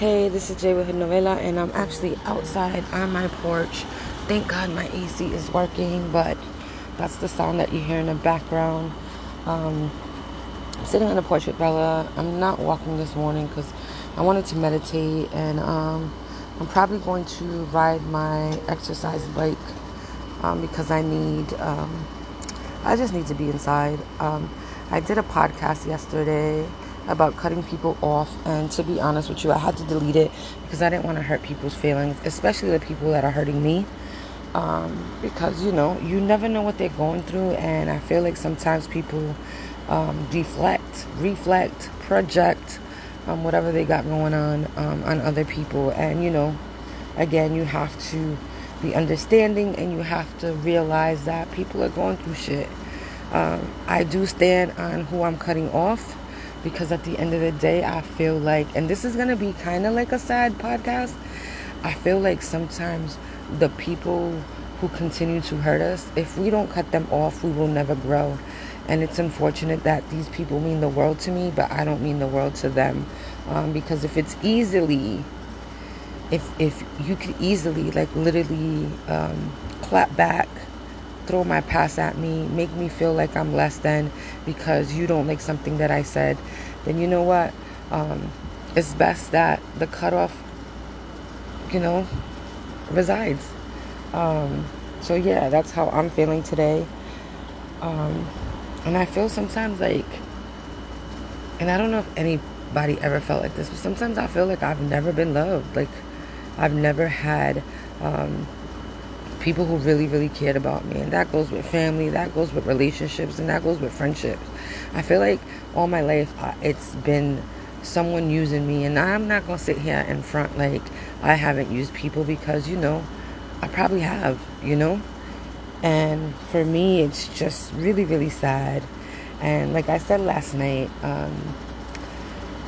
Hey, this is Jay with Novela, and I'm actually outside on my porch. Thank God my AC is working, but that's the sound that you hear in the background. Um, sitting on the porch with Bella. I'm not walking this morning because I wanted to meditate, and um, I'm probably going to ride my exercise bike um, because I need. Um, I just need to be inside. Um, I did a podcast yesterday about cutting people off, and to be honest with you, I had to delete it because I didn't want to hurt people's feelings, especially the people that are hurting me. Um, because you know, you never know what they're going through, and I feel like sometimes people um, deflect, reflect, project, um, whatever they got going on um, on other people, and you know, again, you have to be understanding and you have to realize that people are going through shit. Um, I do stand on who I'm cutting off because at the end of the day, I feel like, and this is going to be kind of like a sad podcast, I feel like sometimes the people who continue to hurt us, if we don't cut them off, we will never grow. And it's unfortunate that these people mean the world to me, but I don't mean the world to them. Um, because if it's easily, if if you could easily, like literally, um, clap back, throw my past at me, make me feel like I'm less than because you don't like something that I said, then you know what? Um, it's best that the cutoff, you know, resides. Um, so yeah, that's how I'm feeling today. Um, and I feel sometimes like, and I don't know if anybody ever felt like this, but sometimes I feel like I've never been loved. Like, I've never had um, people who really, really cared about me. And that goes with family, that goes with relationships, and that goes with friendships. I feel like all my life it's been someone using me. And I'm not going to sit here in front like I haven't used people because, you know, I probably have, you know? And for me, it's just really, really sad. And like I said last night, um,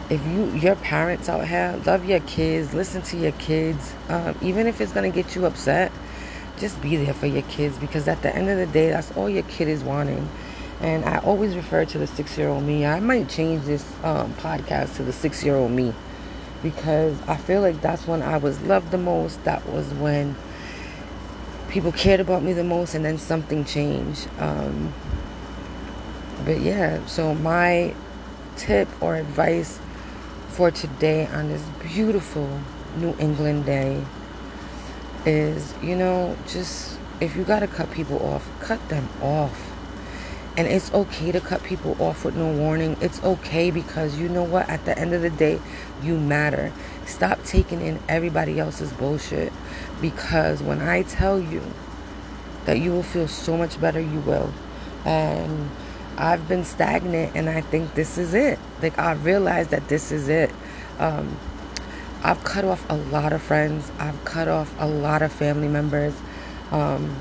if you your parents out here love your kids, listen to your kids, um, even if it's gonna get you upset, just be there for your kids because at the end of the day, that's all your kid is wanting. And I always refer to the six-year-old me. I might change this um, podcast to the six-year-old me because I feel like that's when I was loved the most. That was when people cared about me the most, and then something changed. Um, but yeah, so my tip or advice for today on this beautiful New England day is, you know, just if you got to cut people off, cut them off. And it's okay to cut people off with no warning. It's okay because you know what? At the end of the day, you matter. Stop taking in everybody else's bullshit. Because when I tell you that you will feel so much better, you will. And I've been stagnant, and I think this is it. Like, I realized that this is it. Um, I've cut off a lot of friends, I've cut off a lot of family members. Um,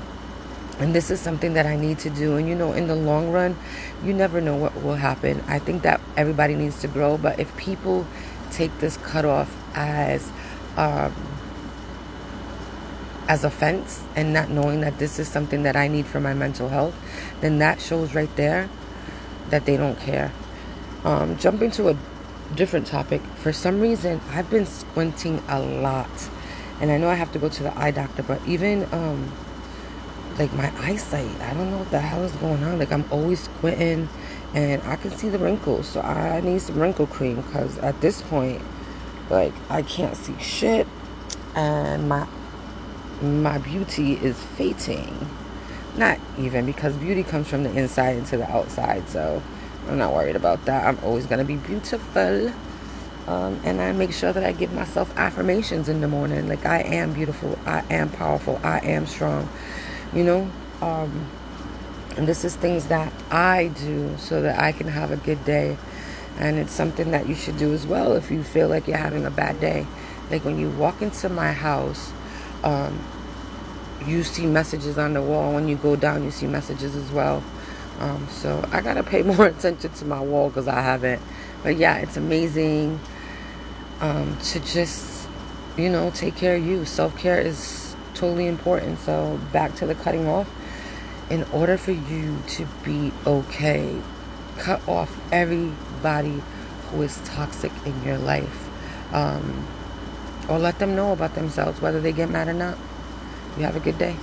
and this is something that I need to do. And you know, in the long run, you never know what will happen. I think that everybody needs to grow, but if people take this cutoff as um, as offense and not knowing that this is something that I need for my mental health, then that shows right there that they don't care. Um, jumping to a different topic, for some reason I've been squinting a lot, and I know I have to go to the eye doctor, but even um, like my eyesight. I don't know what the hell is going on. Like I'm always squinting and I can see the wrinkles. So I need some wrinkle cream because at this point, like I can't see shit and my my beauty is fading. Not even because beauty comes from the inside into the outside. So I'm not worried about that. I'm always gonna be beautiful. Um, and I make sure that I give myself affirmations in the morning. Like I am beautiful, I am powerful, I am strong. You know um, and this is things that i do so that i can have a good day. And it's something that you should do as well if you feel like you're having a bad day. Like when you walk into my house um, you see messages on the wall. When you go down you see messages as well um, so i gotta pay more attention to my wall because i haven't but yeah it's amazing um, to just you know take care of you self-care is totally important. So, back to the cutting off. In order for you to be okay, cut off everybody who is toxic in your life. Um, or let them know about themselves, whether they get mad or not. You have a good day.